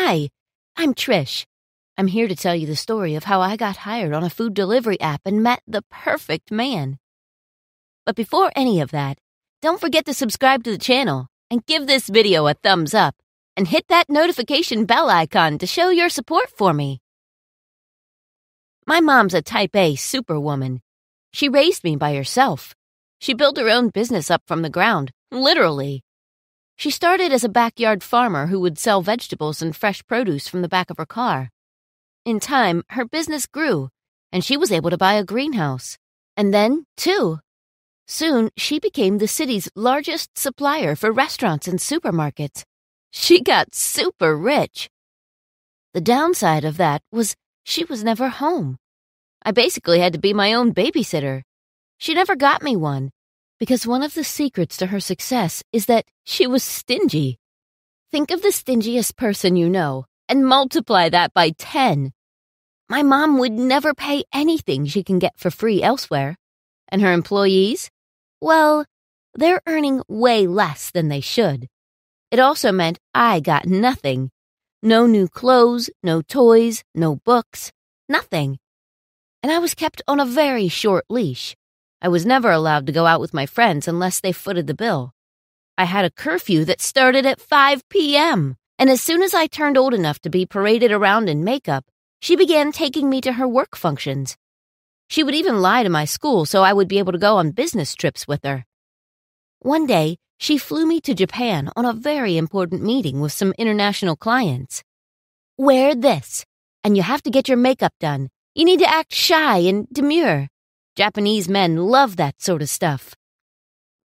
Hi, I'm Trish. I'm here to tell you the story of how I got hired on a food delivery app and met the perfect man. But before any of that, don't forget to subscribe to the channel and give this video a thumbs up and hit that notification bell icon to show your support for me. My mom's a type A superwoman. She raised me by herself. She built her own business up from the ground, literally. She started as a backyard farmer who would sell vegetables and fresh produce from the back of her car. In time, her business grew, and she was able to buy a greenhouse. And then, two. Soon, she became the city's largest supplier for restaurants and supermarkets. She got super rich. The downside of that was she was never home. I basically had to be my own babysitter. She never got me one, because one of the secrets to her success is that she was stingy. Think of the stingiest person you know and multiply that by 10. My mom would never pay anything she can get for free elsewhere. And her employees? Well, they're earning way less than they should. It also meant I got nothing. No new clothes, no toys, no books, nothing. And I was kept on a very short leash. I was never allowed to go out with my friends unless they footed the bill. I had a curfew that started at 5 p.m., and as soon as I turned old enough to be paraded around in makeup, she began taking me to her work functions. She would even lie to my school so I would be able to go on business trips with her. One day, she flew me to Japan on a very important meeting with some international clients. Wear this, and you have to get your makeup done. You need to act shy and demure. Japanese men love that sort of stuff.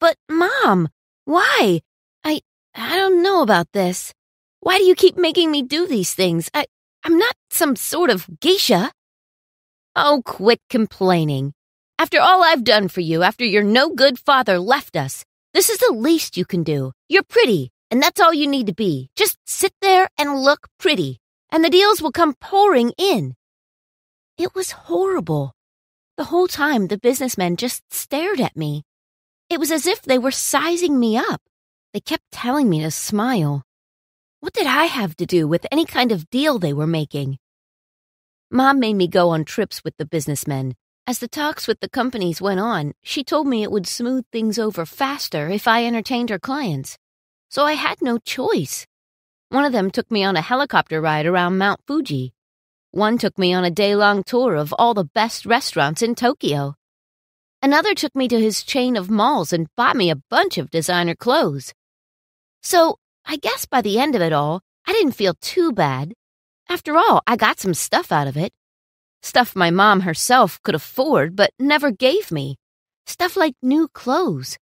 But, Mom, why? I, I don't know about this. Why do you keep making me do these things? I, I'm not some sort of geisha. Oh, quit complaining. After all I've done for you, after your no good father left us, this is the least you can do. You're pretty, and that's all you need to be. Just sit there and look pretty, and the deals will come pouring in. It was horrible. The whole time, the businessmen just stared at me. It was as if they were sizing me up. They kept telling me to smile. What did I have to do with any kind of deal they were making? Mom made me go on trips with the businessmen. As the talks with the companies went on, she told me it would smooth things over faster if I entertained her clients. So I had no choice. One of them took me on a helicopter ride around Mount Fuji. One took me on a day long tour of all the best restaurants in Tokyo. Another took me to his chain of malls and bought me a bunch of designer clothes. So, I guess by the end of it all, I didn't feel too bad. After all, I got some stuff out of it. Stuff my mom herself could afford but never gave me. Stuff like new clothes.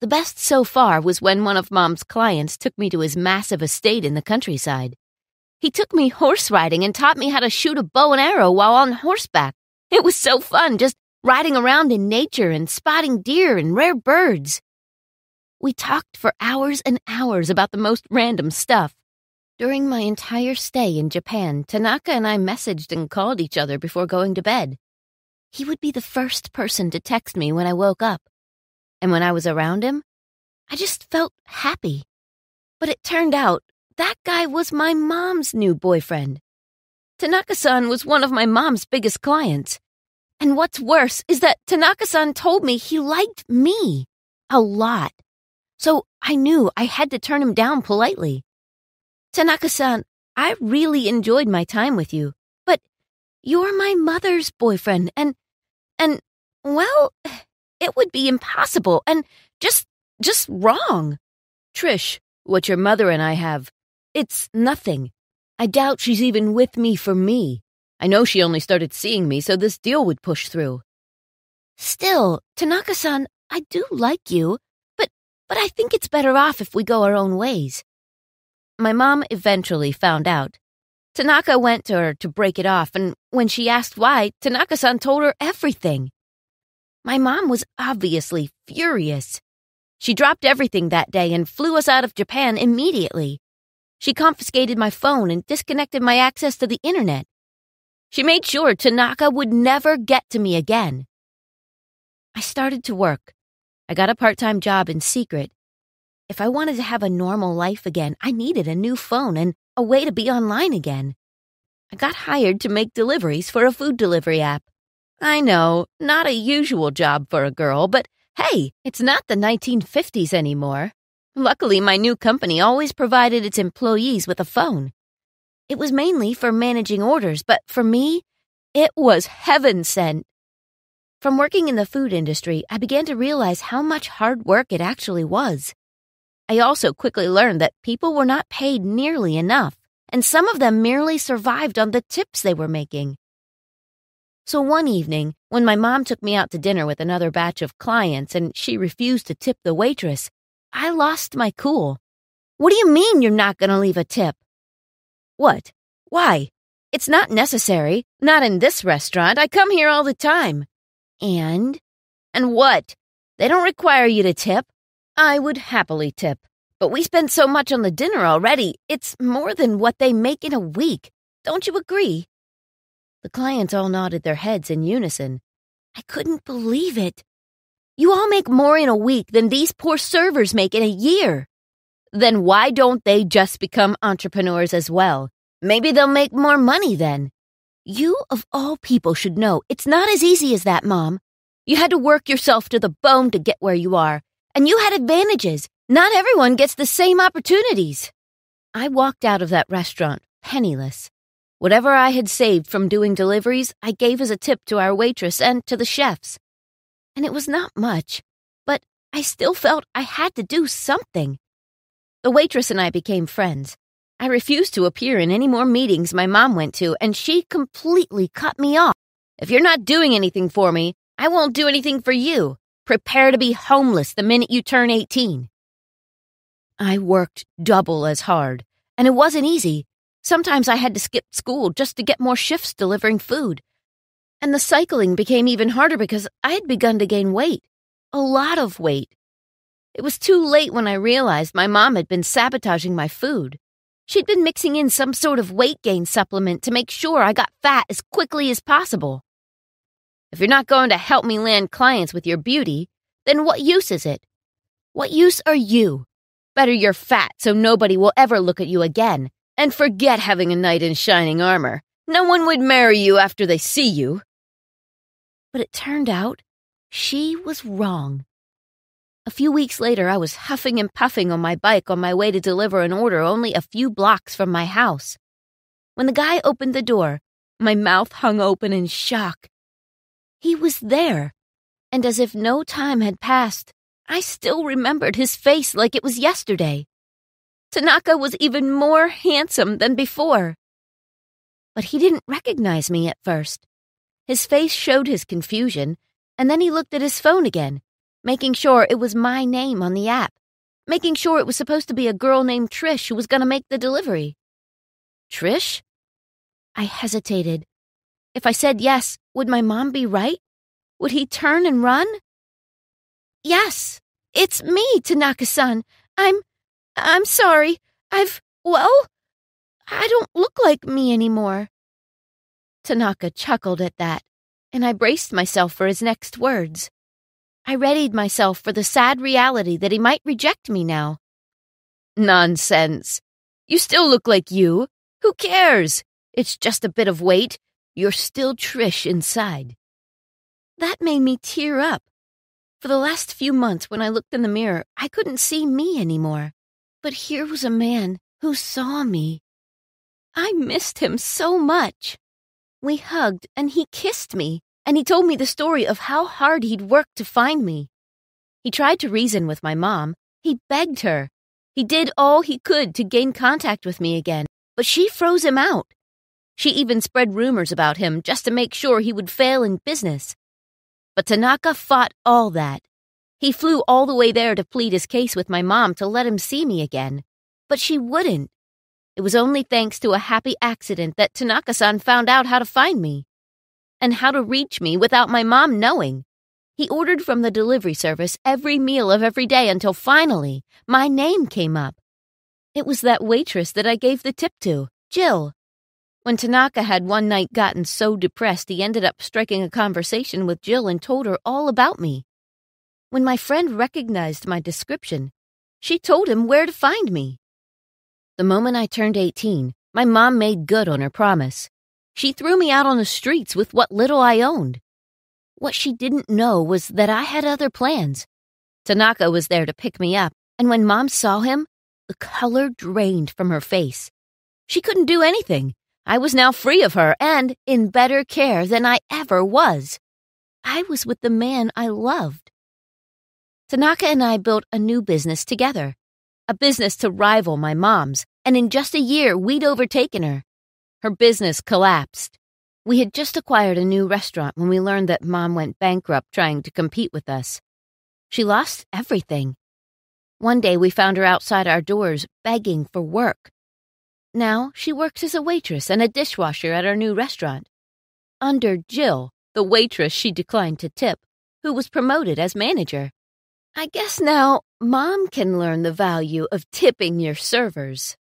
The best so far was when one of mom's clients took me to his massive estate in the countryside. He took me horse riding and taught me how to shoot a bow and arrow while on horseback. It was so fun just riding around in nature and spotting deer and rare birds. We talked for hours and hours about the most random stuff. During my entire stay in Japan, Tanaka and I messaged and called each other before going to bed. He would be the first person to text me when I woke up. And when I was around him, I just felt happy. But it turned out that guy was my mom's new boyfriend. Tanaka san was one of my mom's biggest clients. And what's worse is that Tanaka san told me he liked me a lot. So I knew I had to turn him down politely. Tanaka san, I really enjoyed my time with you, but you're my mother's boyfriend, and, and, well, it would be impossible and just, just wrong. Trish, what your mother and I have it's nothing. I doubt she's even with me for me. I know she only started seeing me so this deal would push through. Still, Tanaka-san, I do like you, but but I think it's better off if we go our own ways. My mom eventually found out. Tanaka went to her to break it off, and when she asked why, Tanaka-san told her everything. My mom was obviously furious. She dropped everything that day and flew us out of Japan immediately. She confiscated my phone and disconnected my access to the internet. She made sure Tanaka would never get to me again. I started to work. I got a part time job in secret. If I wanted to have a normal life again, I needed a new phone and a way to be online again. I got hired to make deliveries for a food delivery app. I know, not a usual job for a girl, but hey, it's not the 1950s anymore. Luckily, my new company always provided its employees with a phone. It was mainly for managing orders, but for me, it was heaven sent. From working in the food industry, I began to realize how much hard work it actually was. I also quickly learned that people were not paid nearly enough, and some of them merely survived on the tips they were making. So one evening, when my mom took me out to dinner with another batch of clients and she refused to tip the waitress, I lost my cool. What do you mean you're not going to leave a tip? What? Why? It's not necessary. Not in this restaurant. I come here all the time. And? And what? They don't require you to tip. I would happily tip. But we spend so much on the dinner already. It's more than what they make in a week. Don't you agree? The clients all nodded their heads in unison. I couldn't believe it. You all make more in a week than these poor servers make in a year. Then why don't they just become entrepreneurs as well? Maybe they'll make more money then. You, of all people, should know it's not as easy as that, Mom. You had to work yourself to the bone to get where you are, and you had advantages. Not everyone gets the same opportunities. I walked out of that restaurant penniless. Whatever I had saved from doing deliveries, I gave as a tip to our waitress and to the chefs and it was not much, but I still felt I had to do something. The waitress and I became friends. I refused to appear in any more meetings my mom went to, and she completely cut me off. If you're not doing anything for me, I won't do anything for you. Prepare to be homeless the minute you turn 18. I worked double as hard, and it wasn't easy. Sometimes I had to skip school just to get more shifts delivering food. And the cycling became even harder because I had begun to gain weight. A lot of weight. It was too late when I realized my mom had been sabotaging my food. She'd been mixing in some sort of weight gain supplement to make sure I got fat as quickly as possible. If you're not going to help me land clients with your beauty, then what use is it? What use are you? Better you're fat so nobody will ever look at you again, and forget having a knight in shining armor. No one would marry you after they see you. But it turned out she was wrong. A few weeks later, I was huffing and puffing on my bike on my way to deliver an order only a few blocks from my house. When the guy opened the door, my mouth hung open in shock. He was there, and as if no time had passed, I still remembered his face like it was yesterday. Tanaka was even more handsome than before. But he didn't recognize me at first. His face showed his confusion, and then he looked at his phone again, making sure it was my name on the app, making sure it was supposed to be a girl named Trish who was going to make the delivery. Trish? I hesitated. If I said yes, would my mom be right? Would he turn and run? Yes, it's me, Tanaka-san. I'm. I'm sorry. I've. Well, I don't look like me anymore. Tanaka chuckled at that, and I braced myself for his next words. I readied myself for the sad reality that he might reject me now. Nonsense. You still look like you. Who cares? It's just a bit of weight. You're still Trish inside. That made me tear up. For the last few months, when I looked in the mirror, I couldn't see me anymore. But here was a man who saw me. I missed him so much. We hugged, and he kissed me, and he told me the story of how hard he'd worked to find me. He tried to reason with my mom. He begged her. He did all he could to gain contact with me again, but she froze him out. She even spread rumors about him just to make sure he would fail in business. But Tanaka fought all that. He flew all the way there to plead his case with my mom to let him see me again. But she wouldn't. It was only thanks to a happy accident that Tanaka san found out how to find me and how to reach me without my mom knowing. He ordered from the delivery service every meal of every day until finally my name came up. It was that waitress that I gave the tip to, Jill. When Tanaka had one night gotten so depressed, he ended up striking a conversation with Jill and told her all about me. When my friend recognized my description, she told him where to find me. The moment I turned 18, my mom made good on her promise. She threw me out on the streets with what little I owned. What she didn't know was that I had other plans. Tanaka was there to pick me up, and when mom saw him, the color drained from her face. She couldn't do anything. I was now free of her and in better care than I ever was. I was with the man I loved. Tanaka and I built a new business together, a business to rival my mom's, and in just a year we'd overtaken her. Her business collapsed. We had just acquired a new restaurant when we learned that mom went bankrupt trying to compete with us. She lost everything. One day we found her outside our doors begging for work. Now she works as a waitress and a dishwasher at our new restaurant. Under Jill, the waitress she declined to tip, who was promoted as manager. I guess now Mom can learn the value of tipping your servers.